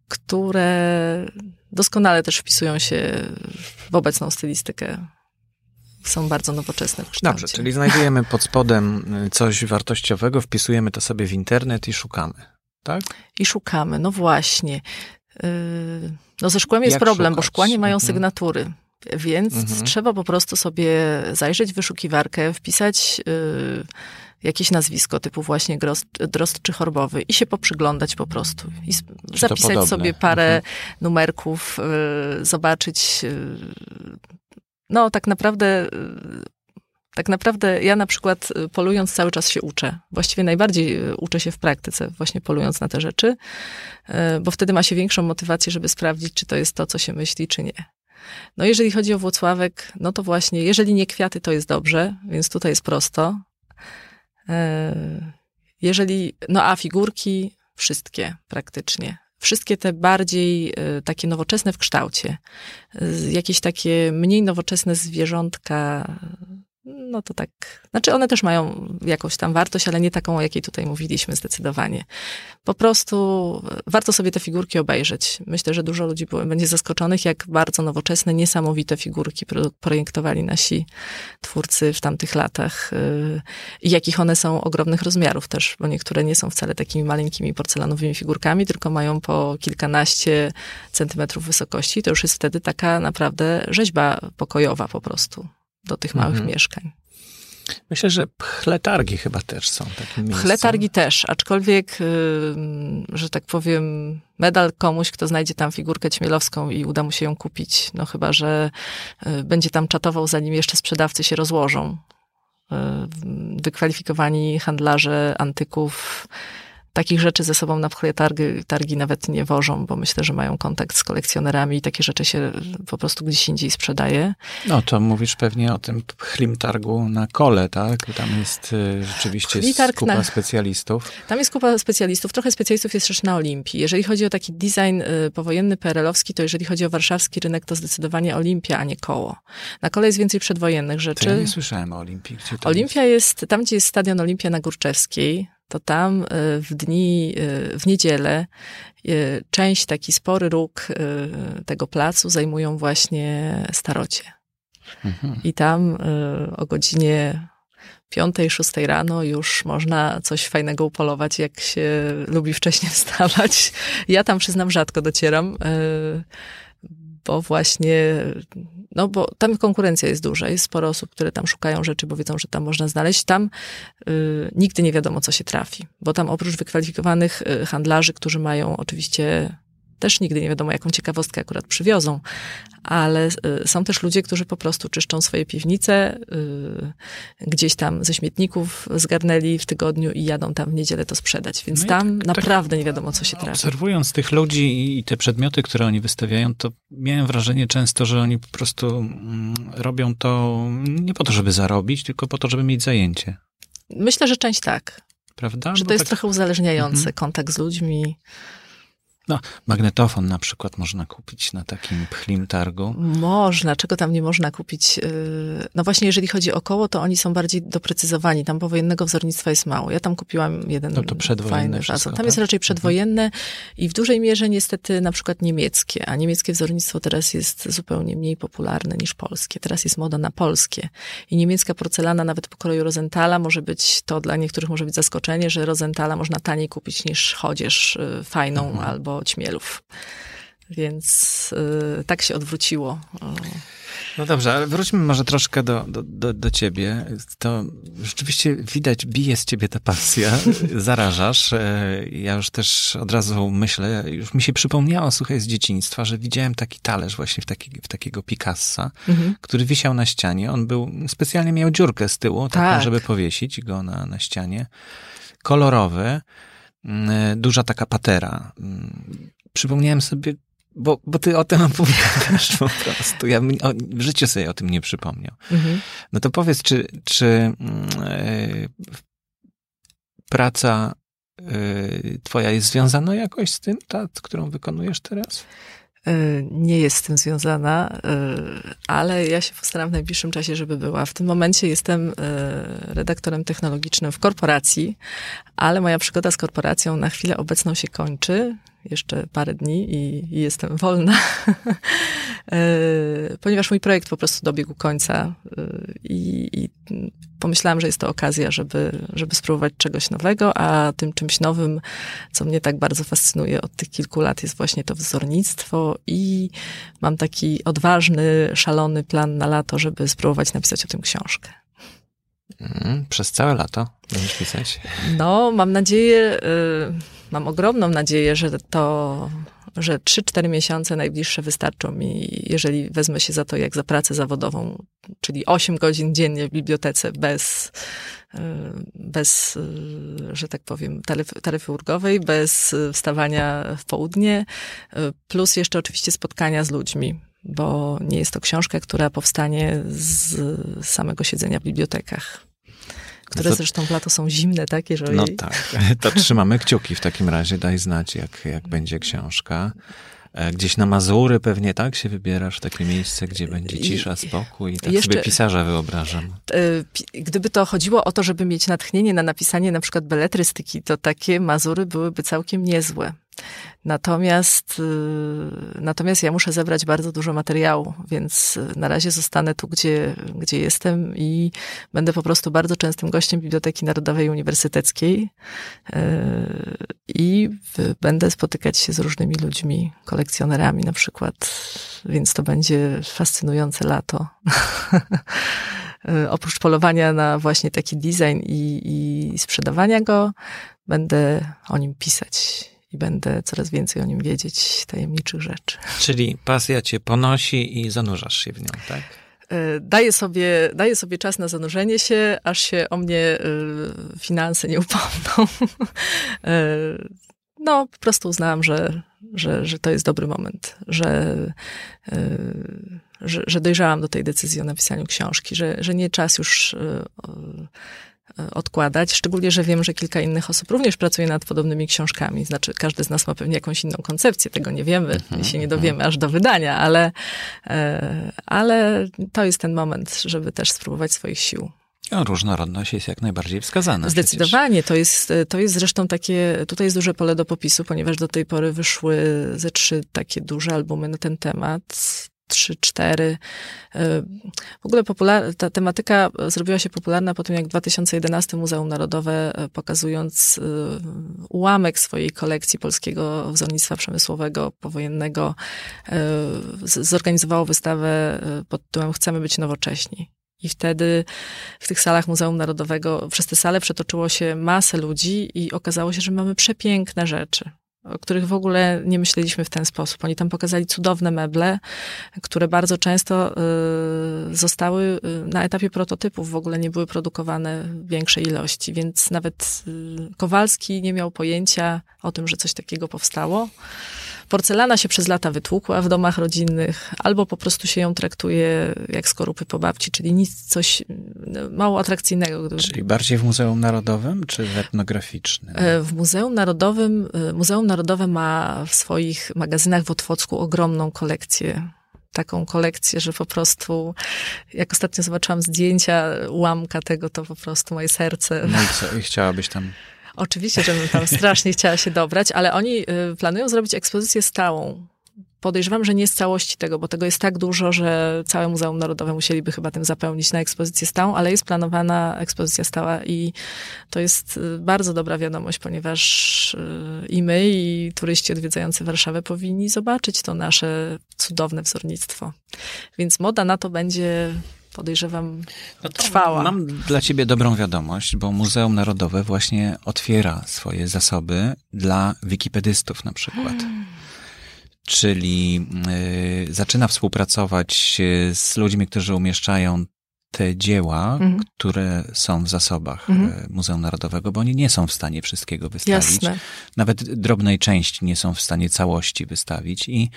które doskonale też wpisują się w obecną stylistykę. Są bardzo nowoczesne w kształcie. Dobrze, czyli znajdujemy pod spodem y, coś wartościowego, wpisujemy to sobie w internet i szukamy, tak? I szukamy, no właśnie. No ze szkłem jest Jak problem, szukać? bo szkła nie mają mhm. sygnatury. Więc mhm. trzeba po prostu sobie zajrzeć w wyszukiwarkę, wpisać y, jakieś nazwisko typu właśnie drost, drost czy chorbowy i się poprzyglądać po prostu. I zapisać sobie parę mhm. numerków, y, zobaczyć. Y, no, tak naprawdę. Y, tak naprawdę ja na przykład y, polując cały czas się uczę. Właściwie najbardziej y, uczę się w praktyce, właśnie polując na te rzeczy, bo wtedy ma się większą motywację, żeby sprawdzić, czy to jest to, co się myśli, czy nie. No jeżeli chodzi o Włocławek, no to właśnie, jeżeli nie kwiaty, to jest dobrze, więc tutaj jest prosto. Jeżeli, no a figurki, wszystkie praktycznie. Wszystkie te bardziej e, takie nowoczesne w kształcie, jakieś takie mniej nowoczesne zwierzątka, no to tak. Znaczy, one też mają jakąś tam wartość, ale nie taką, o jakiej tutaj mówiliśmy zdecydowanie. Po prostu warto sobie te figurki obejrzeć. Myślę, że dużo ludzi będzie zaskoczonych, jak bardzo nowoczesne, niesamowite figurki projektowali nasi twórcy w tamtych latach y, i jakich one są ogromnych rozmiarów też, bo niektóre nie są wcale takimi maleńkimi porcelanowymi figurkami, tylko mają po kilkanaście centymetrów wysokości. To już jest wtedy taka naprawdę rzeźba pokojowa po prostu do tych małych mhm. mieszkań. Myślę, że chletargi chyba też są takim miejscem. Chletargi też, aczkolwiek, że tak powiem, medal komuś, kto znajdzie tam figurkę ćmielowską i uda mu się ją kupić. No chyba, że y, będzie tam czatował, zanim jeszcze sprzedawcy się rozłożą. Y, wykwalifikowani handlarze antyków takich rzeczy ze sobą na pchle targi, targi nawet nie wożą, bo myślę, że mają kontakt z kolekcjonerami i takie rzeczy się po prostu gdzieś indziej sprzedaje. No to mówisz pewnie o tym chlim targu na kole, tak? Tam jest y, rzeczywiście kupa na, specjalistów. Tam jest kupa specjalistów. Trochę specjalistów jest też na Olimpii. Jeżeli chodzi o taki design y, powojenny, PRL-owski, to jeżeli chodzi o warszawski rynek, to zdecydowanie Olimpia, a nie koło. Na kole jest więcej przedwojennych rzeczy. To ja nie słyszałem o Olimpii. Olimpia jest? jest, tam gdzie jest stadion Olimpia na Górczewskiej, to tam y, w dni, y, w niedzielę y, część, taki spory róg tego placu zajmują właśnie starocie. Mhm. I tam o godzinie piątej, szóstej rano już można coś fajnego upolować, jak się lubi wcześniej wstawać. Ja tam przyznam rzadko docieram, bo właśnie no bo tam konkurencja jest duża, jest sporo osób, które tam szukają rzeczy, bo wiedzą, że tam można znaleźć. Tam y, nigdy nie wiadomo, co się trafi, bo tam oprócz wykwalifikowanych y, handlarzy, którzy mają oczywiście też nigdy nie wiadomo, jaką ciekawostkę akurat przywiozą, ale y, są też ludzie, którzy po prostu czyszczą swoje piwnice, y, gdzieś tam ze śmietników zgarnęli w tygodniu i jadą tam w niedzielę to sprzedać. Więc No tam tak- tak naprawdę nie wiadomo, co się trafi. Obserwując tych ludzi i te przedmioty, które oni wystawiają, to miałem wrażenie często, że oni po prostu mm, robią to nie po to, żeby zarobić, tylko po to, żeby mieć zajęcie. Myślę, że część tak, Prawda? że Bo to jest tak trochę uzależniające, Mhm. kontakt z ludźmi. Magnetofon na przykład można kupić na takim pchlim targu. Można, czego tam nie można kupić? Yy, No właśnie, jeżeli chodzi o koło, to oni są bardziej doprecyzowani. Tam powojennego wzornictwa jest mało. Ja tam kupiłam jeden No to przedwojenne fajny wszystko. Tam tak? jest raczej przedwojenne i w dużej mierze niestety na przykład niemieckie, a niemieckie wzornictwo teraz jest zupełnie mniej popularne niż polskie. Teraz jest moda na polskie. I niemiecka porcelana nawet pokroju Rosenthala może być, to dla niektórych może być zaskoczenie, że Rosenthala można taniej kupić niż chodzież yy, fajną Mhm. albo ćmielów. Więc yy, tak się odwróciło. Yy. No dobrze, ale wróćmy może troszkę do, do, do, do ciebie. To rzeczywiście widać, bije z ciebie ta pasja, zarażasz. E, Ja już też od razu myślę, już mi się przypomniało, słuchaj, z dzieciństwa, że widziałem taki talerz właśnie w, taki, w takiego Picassa, Mhm. który wisiał na ścianie. On był, specjalnie miał dziurkę z tyłu, taką, Tak. żeby powiesić go na, na ścianie. Kolorowy, duża taka patera. Mm, Przypomniałem sobie, bo, bo ty o tym opowiadasz po prostu. Ja w życiu sobie o tym nie przypomniał. Mhm. No to powiedz, czy, czy mm, e, praca e, twoja jest związana jakoś z tym, ta, którą wykonujesz teraz? Y, Nie jest z tym związana, y, ale ja się postaram w najbliższym czasie, żeby była. W tym momencie jestem y, redaktorem technologicznym w korporacji, ale moja przygoda z korporacją na chwilę obecną się kończy. Jeszcze parę dni i, i jestem wolna, Y, ponieważ mój projekt po prostu dobiegł końca y, i, i pomyślałam, że jest to okazja, żeby, żeby spróbować czegoś nowego, a tym czymś nowym, co mnie tak bardzo fascynuje od tych kilku lat, jest właśnie to wzornictwo i mam taki odważny, szalony plan na lato, żeby spróbować napisać o tym książkę. Mm, przez całe lato pisać? No, mam nadzieję, y, mam ogromną nadzieję, że to, że 3-4 miesiące najbliższe wystarczą mi, jeżeli wezmę się za to jak za pracę zawodową, czyli 8 godzin dziennie w bibliotece bez, y, bez y, że tak powiem, taryfy, taryfy ulgowej, bez wstawania w południe, plus jeszcze oczywiście spotkania z ludźmi. Bo nie jest to książka, która powstanie z samego siedzenia w bibliotekach które to- zresztą w lato są zimne takie, że No tak, to trzymamy kciuki w takim razie, daj znać, jak, jak będzie książka. E, Gdzieś na Mazury pewnie tak się wybierasz, w takie miejsce, gdzie będzie cisza, spokój. Tak jeszcze- sobie pisarza wyobrażam. Pi- Gdyby to chodziło o to, żeby mieć natchnienie na napisanie na przykład beletrystyki, to takie Mazury byłyby całkiem niezłe. Natomiast, y, natomiast ja muszę zebrać bardzo dużo materiału, więc y, na razie zostanę tu, gdzie, gdzie jestem i będę po prostu bardzo częstym gościem Biblioteki Narodowej Uniwersyteckiej y, i będę spotykać się z różnymi ludźmi, kolekcjonerami na przykład, więc to będzie fascynujące lato. Oprócz polowania na właśnie taki design i, i sprzedawania go, będę o nim pisać i będę coraz więcej o nim wiedzieć, tajemniczych rzeczy. Czyli pasja cię ponosi i zanurzasz się w nią, tak? Y, Daję sobie, daję sobie czas na zanurzenie się, aż się o mnie y, finanse nie upomną. Y, No, po prostu uznałam, że, że, że to jest dobry moment, że, że, że dojrzałam do tej decyzji o napisaniu książki, że, że nie czas już odkładać, szczególnie, że wiem, że kilka innych osób również pracuje nad podobnymi książkami. Znaczy, każdy z nas ma pewnie jakąś inną koncepcję, tego nie wiemy i się nie dowiemy aż do wydania, ale, e, ale to jest ten moment, żeby też spróbować swoich sił. No, różnorodność jest jak najbardziej wskazana. Zdecydowanie. To jest, to jest zresztą takie, tutaj jest duże pole do popisu, ponieważ do tej pory wyszły ze trzy takie duże albumy na ten temat. Trzy, cztery. E, W ogóle popular- ta tematyka zrobiła się popularna po tym, jak w 2011 Muzeum Narodowe, e, pokazując e, ułamek swojej kolekcji polskiego wzornictwa przemysłowego powojennego, e, zorganizowało wystawę e, pod tytułem Chcemy być nowocześni. I wtedy w tych salach Muzeum Narodowego, przez te sale przetoczyło się masę ludzi i okazało się, że mamy przepiękne rzeczy. O których w ogóle nie myśleliśmy w ten sposób. Oni tam pokazali cudowne meble, które bardzo często y, zostały y, na etapie prototypów, w ogóle nie były produkowane w większej ilości, więc nawet y, Kowalski nie miał pojęcia o tym, że coś takiego powstało. Porcelana się przez lata wytłukła w domach rodzinnych, albo po prostu się ją traktuje jak skorupy po babci, czyli nic, coś no, mało atrakcyjnego. Czyli bardziej w Muzeum Narodowym, czy w etnograficznym? E, w Muzeum Narodowym, e, Muzeum Narodowe ma w swoich magazynach w Otwocku ogromną kolekcję taką kolekcję, że po prostu, jak ostatnio zobaczyłam zdjęcia ułamka tego, to po prostu moje serce. No i co, i chciałabyś tam Oczywiście, żebym tam strasznie chciała się dobrać, ale oni y, planują zrobić ekspozycję stałą. Podejrzewam, że nie z całości tego, bo tego jest tak dużo, że całe Muzeum Narodowe musieliby chyba tym zapełnić na ekspozycję stałą, ale jest planowana ekspozycja stała i to jest y, bardzo dobra wiadomość, ponieważ y, i my, i turyści odwiedzający Warszawę powinni zobaczyć to nasze cudowne wzornictwo. Więc moda na to będzie podejrzewam, no trwała. Mam dla ciebie dobrą wiadomość, bo Muzeum Narodowe właśnie otwiera swoje zasoby dla wikipedystów na przykład. Hmm. Czyli y, zaczyna współpracować z ludźmi, którzy umieszczają te dzieła, mhm. które są w zasobach mhm. Muzeum Narodowego, bo oni nie są w stanie wszystkiego wystawić. Jasne. Nawet drobnej części nie są w stanie całości wystawić i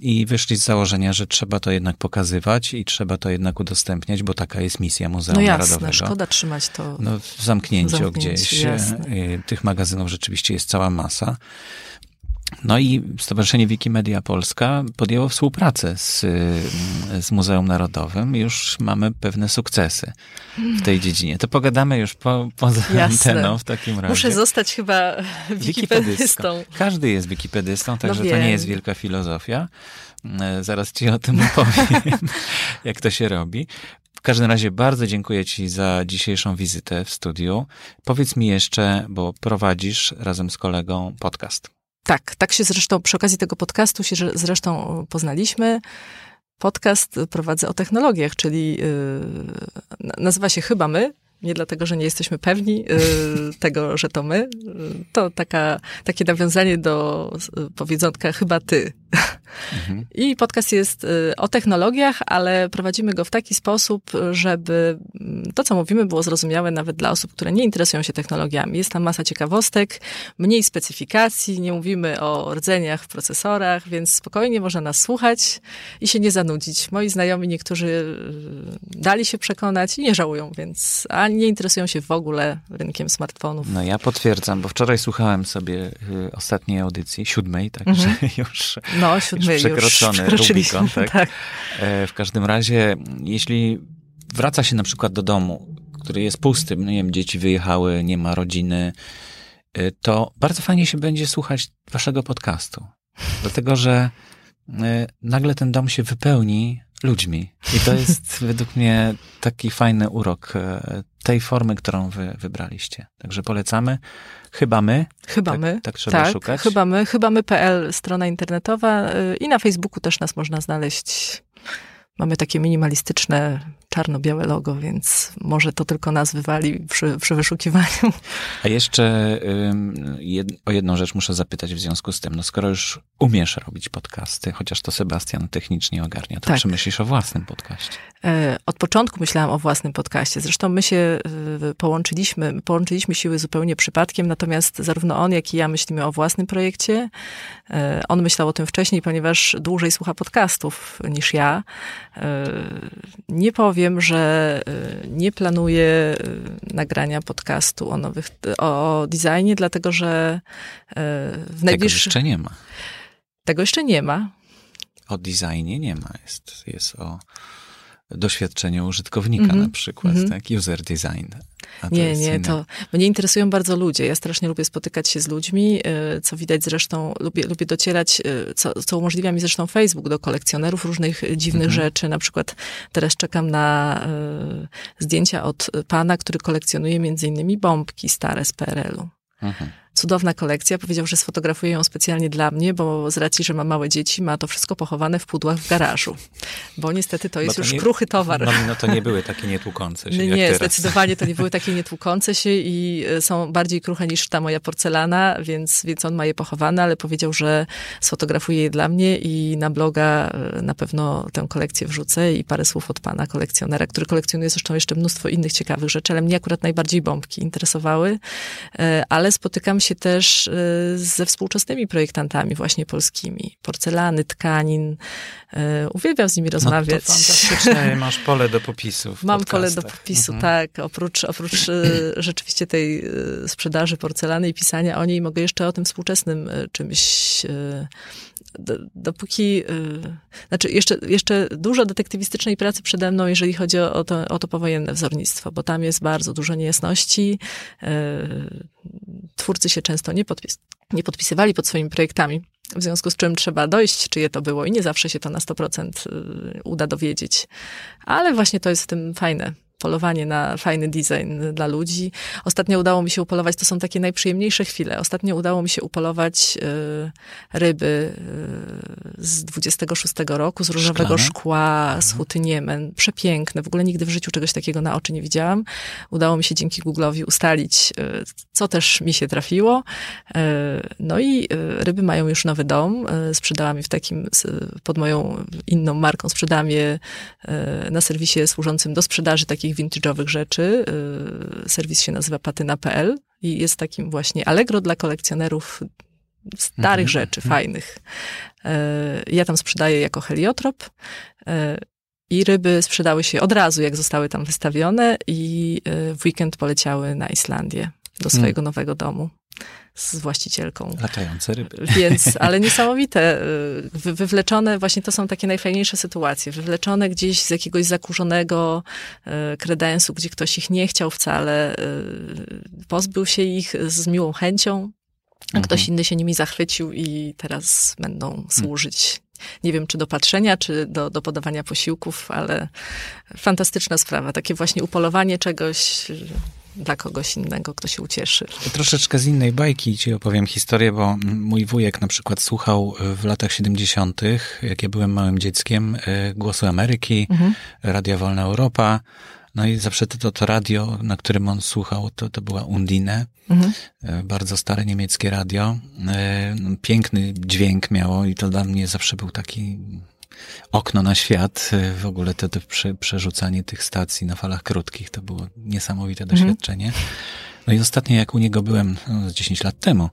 i wyszli z założenia, że trzeba to jednak pokazywać i trzeba to jednak udostępniać, bo taka jest misja Muzeum no jasne, Narodowego. szkoda trzymać to no, w zamknięciu, zamknięciu gdzieś. Jasne. Y, tych magazynów rzeczywiście jest cała masa. No i Stowarzyszenie Wikimedia Polska podjęło współpracę z, z Muzeum Narodowym. Już mamy pewne sukcesy w tej dziedzinie. To pogadamy już po, poza Jasne. anteną w takim razie. Muszę zostać chyba wikipedystą. Każdy jest wikipedystą, także no to nie jest wielka filozofia. E, zaraz ci o tym opowiem, jak to się robi. W każdym razie bardzo dziękuję Ci za dzisiejszą wizytę w studiu. Powiedz mi jeszcze, bo prowadzisz razem z kolegą podcast. Tak, tak się zresztą przy okazji tego podcastu się zresztą poznaliśmy. Podcast prowadzę o technologiach, czyli yy, nazywa się Chyba My, nie dlatego, że nie jesteśmy pewni yy, tego, że to my. To taka, takie nawiązanie do powiedzonka chyba ty. Mhm. I podcast jest y, o technologiach, ale prowadzimy go w taki sposób, żeby mm, to, co mówimy, było zrozumiałe nawet dla osób, które nie interesują się technologiami. Jest tam masa ciekawostek, mniej specyfikacji, nie mówimy o rdzeniach w procesorach, więc spokojnie można nas słuchać i się nie zanudzić. Moi znajomi niektórzy y, dali się przekonać i nie żałują, więc ani nie interesują się w ogóle rynkiem smartfonów. No ja potwierdzam, bo wczoraj słuchałem sobie y, ostatniej audycji, siódmej, także mhm. już... No, siódmej już przekroczony już Rubikon. Tak? tak. E, w każdym razie, jeśli wraca się na przykład do domu, który jest pusty, no nie wiem, dzieci wyjechały, nie ma rodziny, e, to bardzo fajnie się będzie słuchać waszego podcastu. Dlatego, że e, nagle ten dom się wypełni ludźmi. I to jest według mnie taki fajny urok tej formy, którą wy wybraliście. Także polecamy. Chyba my. Chyba tak, my. Tak trzeba tak, szukać. Chyba my. Chyba my.pl, strona internetowa y, i na Facebooku też nas można znaleźć. Mamy takie minimalistyczne czarno-białe logo, więc może to tylko nas wywali przy, przy wyszukiwaniu. A jeszcze jed, o jedną rzecz muszę zapytać w związku z tym. No skoro już umiesz robić podcasty, chociaż to Sebastian technicznie ogarnia, to tak. czy myślisz o własnym podcaście? E, od początku myślałam o własnym podcaście. Zresztą my się e, połączyliśmy, połączyliśmy siły zupełnie przypadkiem, natomiast zarówno on, jak i ja myślimy o własnym projekcie. E, on myślał o tym wcześniej, ponieważ dłużej słucha podcastów niż ja. Nie powiem, wiem, że y, nie planuję y, nagrania podcastu o nowych, o designie, dlatego że y, w najbliższym... Tego jeszcze nie ma. Tego jeszcze nie ma. O designie nie ma. Jest, jest o doświadczeniu użytkownika mm -hmm. na przykład, mm -hmm. tak? User design. nie, nie, to mnie interesują bardzo ludzie. Ja strasznie lubię spotykać się z ludźmi, y, co widać zresztą, lubię, lubię docierać, y, co, co umożliwia mi zresztą Facebook do kolekcjonerów różnych dziwnych mhm. rzeczy. Na przykład teraz czekam na y, zdjęcia od pana, który kolekcjonuje między innymi bombki stare z PRL-u. Cudowna kolekcja. Powiedział, że sfotografuje ją specjalnie dla mnie, bo z racji, że ma małe dzieci, ma to wszystko pochowane w pudłach w garażu. Bo niestety to jest to już nie, kruchy towar. No, no, to nie były takie nietłukące się. Nie, nie zdecydowanie to nie były takie nietłukące się i e, są bardziej kruche niż ta moja porcelana, więc, więc on ma je pochowane, ale powiedział, że sfotografuje je dla mnie i na bloga e, na pewno tę kolekcję wrzucę i parę słów od pana kolekcjonera, który kolekcjonuje zresztą jeszcze mnóstwo innych ciekawych rzeczy, ale mnie akurat najbardziej bombki interesowały, e, ale spotykam się też ze współczesnymi projektantami właśnie polskimi. Porcelany, tkanin. Uwielbiam z nimi rozmawiać. No to masz pole do popisów. Mam pole do popisu, mhm. tak. Oprócz, oprócz rzeczywiście tej sprzedaży porcelany i pisania o niej, mogę jeszcze o tym współczesnym czymś dopóki, znaczy jeszcze, jeszcze dużo detektywistycznej pracy przede mną, jeżeli chodzi o to, o to powojenne wzornictwo, bo tam jest bardzo dużo niejasności. Twórcy się często nie, podpis nie podpisywali pod swoimi projektami, w związku z czym trzeba dojść, czyje to było i nie zawsze się to na 100% uda dowiedzieć. Ale właśnie to jest w tym fajne, polowanie na fajny design dla ludzi. Ostatnio udało mi się upolować, to są takie najprzyjemniejsze chwile. Ostatnio udało mi się upolować y, ryby y, z 26 roku, z różowego Szklane? szkła, z mhm. huty Niemen. Przepiękne. W ogóle nigdy w życiu czegoś takiego na oczy nie widziałam. Udało mi się dzięki Google'owi ustalić, y, co też mi się trafiło. No i ryby mają już nowy dom. Sprzedałam je w takim, pod moją inną marką, sprzedałam je na serwisie służącym do sprzedaży takich takich vintage'owych rzeczy. Y, serwis się nazywa patyna.pl i jest takim właśnie Allegro dla kolekcjonerów starych mhm. rzeczy, mhm. fajnych. Y, ja tam sprzedaję jako heliotrop y, i ryby sprzedały się od razu, jak zostały tam wystawione i w weekend poleciały na Islandię do mm. swojego nowego domu z właścicielką. Latające ryby. Więc, ale niesamowite. Y, wy, wywleczone, właśnie to są takie najfajniejsze sytuacje. Wywleczone gdzieś z jakiegoś zakurzonego y, kredensu, gdzie ktoś ich nie chciał wcale, y, pozbył się ich z miłą chęcią, a ktoś mhm. inny się nimi zachwycił i teraz będą hmm. służyć nie wiem, czy do patrzenia, czy do, do podawania posiłków, ale fantastyczna sprawa. Takie właśnie upolowanie czegoś, dla kogoś innego, kto się ucieszy. Troszeczkę z innej bajki ci opowiem historię, bo mój wujek na przykład słuchał w latach 70., jak ja byłem małym dzieckiem, e, Głosu Ameryki, mhm. Radia Wolna Europa. No i zawsze to, to radio, na którym on słuchał, to, to była Undine. Mhm. E, bardzo stare niemieckie radio. E, piękny dźwięk miało i to dla mnie zawsze był taki okno na świat, y, w ogóle to, to prze, przerzucanie tych stacji na falach krótkich, to było niesamowite mhm. doświadczenie. No i ostatnio jak u niego byłem no, 10 lat temu,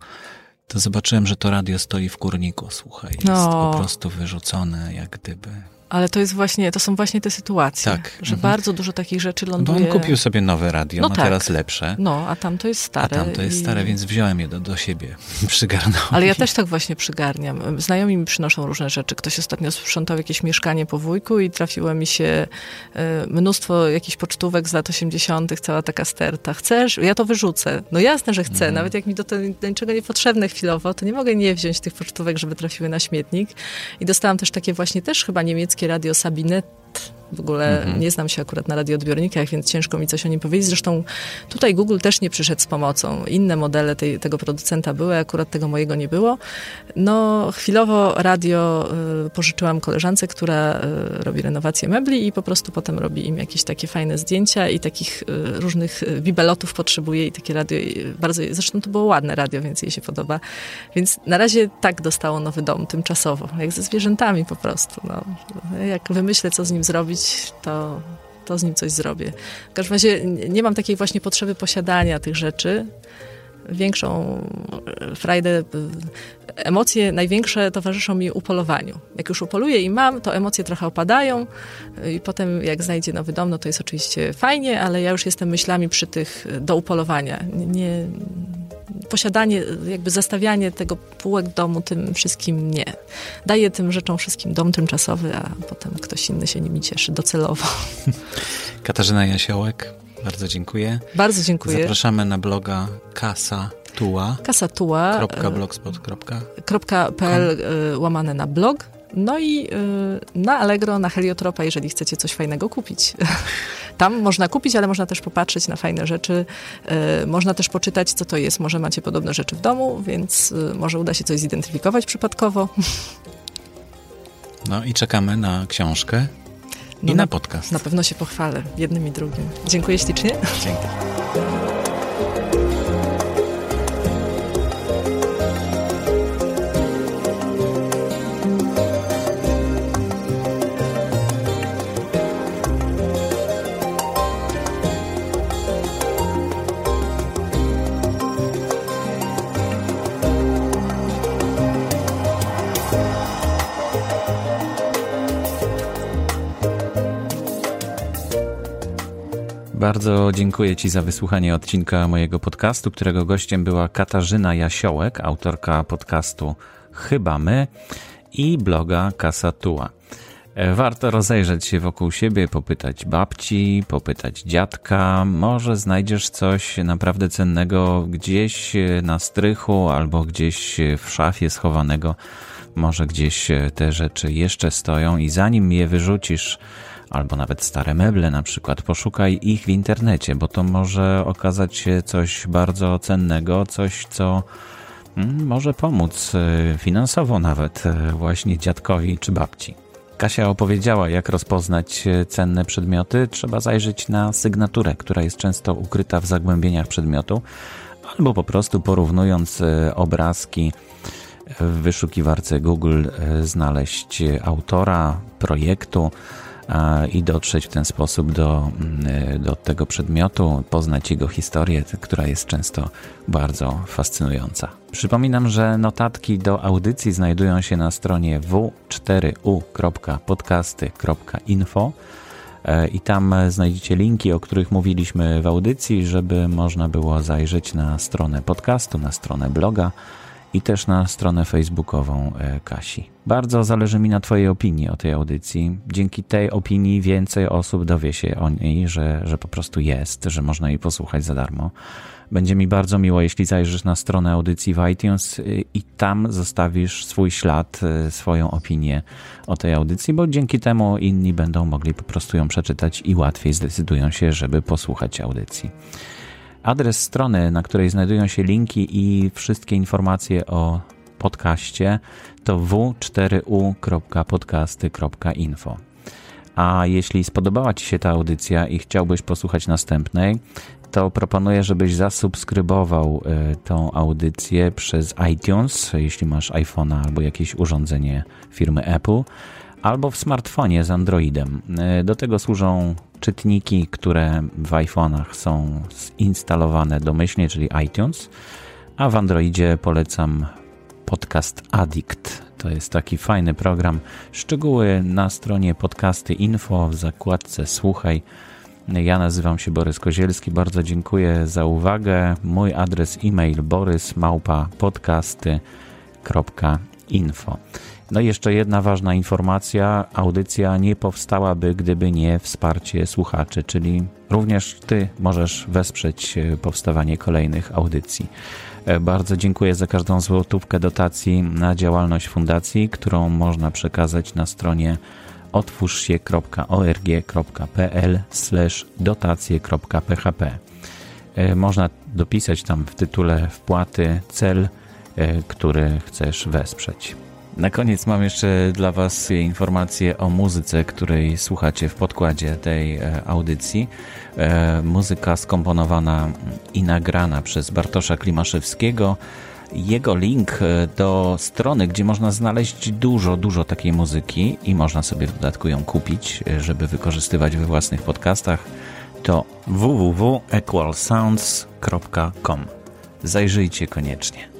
to zobaczyłem, że to radio stoi w kurniku, słuchaj, jest no. po prostu wyrzucone jak gdyby. Ale to jest właśnie, to są właśnie te sytuacje, tak. że mhm. bardzo dużo takich rzeczy ląduje. Bo on kupił sobie nowe radio, no ma tak. teraz lepsze. No, a tam to jest stare. A tam to jest i... stare, więc wziąłem je do, do siebie, przygarnąłem. Ale ja też tak właśnie przygarniam. Znajomi mi przynoszą różne rzeczy. Ktoś ostatnio sprzątał jakieś mieszkanie po wujku i trafiło mi się e, mnóstwo jakichś pocztówek z lat 80., cała taka sterta. Chcesz? Ja to wyrzucę. No jasne, że chcę. Mhm. Nawet jak mi do, tego, do niczego niepotrzebne chwilowo, to nie mogę nie wziąć tych pocztówek, żeby trafiły na śmietnik. I dostałam też takie właśnie też chyba niemieckie radio Sabinet w ogóle mhm. nie znam się akurat na radioodbiornikach, więc ciężko mi coś o nim powiedzieć. Zresztą tutaj Google też nie przyszedł z pomocą. Inne modele tej, tego producenta były, akurat tego mojego nie było. No, chwilowo radio y, pożyczyłam koleżance, która y, robi renowację mebli i po prostu potem robi im jakieś takie fajne zdjęcia i takich y, różnych y, bibelotów potrzebuje i takie radio bardzo, zresztą to było ładne radio, więc jej się podoba. Więc na razie tak dostało nowy dom tymczasowo, jak ze zwierzętami po prostu. No. Jak wymyślę, co z nim zrobić, to, to z nim coś zrobię. W każdym razie nie mam takiej właśnie potrzeby posiadania tych rzeczy. Większą e, frajdę, e, emocje największe towarzyszą mi upolowaniu. Jak już upoluję i mam, to emocje trochę opadają i potem jak znajdzie nowy dom, no to jest oczywiście fajnie, ale ja już jestem myślami przy tych do upolowania. Nie, posiadanie, jakby zastawianie tego półek domu tym wszystkim nie. Daje tym rzeczom wszystkim dom tymczasowy, a potem ktoś inny się nimi cieszy docelowo. Katarzyna Jasiołek, bardzo dziękuję. Bardzo dziękuję. Zapraszamy na bloga Kasa Tua. Kasatua.blogspot.pl y, łamane na blog. No i y, na Allegro, na Heliotropa, jeżeli chcecie coś fajnego kupić. tam można kupić, ale można też popatrzeć na fajne rzeczy. Można też poczytać, co to jest. Może macie podobne rzeczy w domu, więc może uda się coś zidentyfikować przypadkowo. No i czekamy na książkę no i na, na podcast. Na pewno się pochwalę, jednym i drugim. Dziękuję ślicznie. Dzięki. Bardzo dziękuję Ci za wysłuchanie odcinka mojego podcastu, którego gościem była Katarzyna Jasiołek, autorka podcastu Chyba My i bloga Kasatua. E, warto rozejrzeć się wokół siebie, popytać babci, popytać dziadka. Może znajdziesz coś naprawdę cennego gdzieś na strychu albo gdzieś w szafie schowanego. Może gdzieś te rzeczy jeszcze stoją i zanim je wyrzucisz, albo nawet stare meble na przykład. Poszukaj ich w internecie, bo to może okazać się coś bardzo cennego, coś co mm, może pomóc e, finansowo nawet e, właśnie dziadkowi czy babci. Kasia opowiedziała, jak rozpoznać e, cenne przedmioty. Trzeba zajrzeć na sygnaturę, która jest często ukryta w zagłębieniach przedmiotu, albo po prostu porównując obrazki w wyszukiwarce Google znaleźć autora projektu, i dotrzeć w ten sposób do, mm, do tego przedmiotu, poznać jego historię, która jest często bardzo fascynująca. Przypominam, że notatki do audycji znajdują się na stronie w4u.podcasty.info e, i tam znajdziecie linki, o których mówiliśmy w audycji, żeby można było zajrzeć na stronę podcastu, na stronę bloga i też na stronę facebookową e, Kasi. Bardzo zależy mi na Twojej opinii o tej audycji. Dzięki tej opinii więcej osób dowie się o niej, że, że po prostu jest, że można jej posłuchać za darmo. Będzie mi bardzo miło, jeśli zajrzysz na stronę audycji w iTunes e, i tam zostawisz swój ślad, e, swoją opinię o tej audycji, bo dzięki temu inni będą mogli po prostu ją przeczytać i łatwiej zdecydują się, żeby posłuchać audycji. Adres strony, na której znajdują się linki i wszystkie informacje o podcaście to w4u.podcasty.info. A jeśli spodobała Ci się ta audycja i chciałbyś posłuchać następnej, to proponuję, żebyś zasubskrybował y, tą audycję przez iTunes, jeśli masz iPhone'a albo jakieś urządzenie firmy Apple, albo w smartfonie z Androidem. Y, do tego służą czytniki, które w iPhone'ach są zinstalowane domyślnie, czyli iTunes, a w Androidzie polecam Podcast Addict. To jest taki fajny program. Szczegóły na stronie podcasty info w zakładce Słuchaj. Ja nazywam się Borys Kozielski. Bardzo dziękuję za uwagę. Mój adres e-mail borysmałpa.podcasty.info. No i jeszcze jedna ważna informacja. Audycja nie powstałaby, gdyby nie wsparcie słuchaczy, czyli również Ty możesz wesprzeć e, powstawanie kolejnych audycji. E, bardzo dziękuję za każdą złotówkę dotacji na działalność fundacji, którą można przekazać na stronie otwórzsie.org.pl dotacje.php. E, można dopisać tam w tytule wpłaty cel, który chcesz wesprzeć. Na koniec mam jeszcze dla Was informację o muzyce, której słuchacie w podkładzie tej e, audycji. E, muzyka skomponowana i nagrana przez Bartosza Klimaszewskiego. Jego link e, do strony, gdzie można znaleźć dużo, dużo takiej muzyki i można sobie w dodatku ją kupić, żeby wykorzystywać we własnych podcastach, to www.equalsounds.com. Zajrzyjcie koniecznie.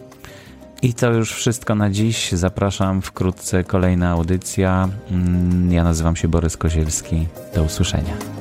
I to już wszystko na dziś. Zapraszam wkrótce kolejna audycja. Mm, ja nazywam się Borys Kozielski. Do usłyszenia.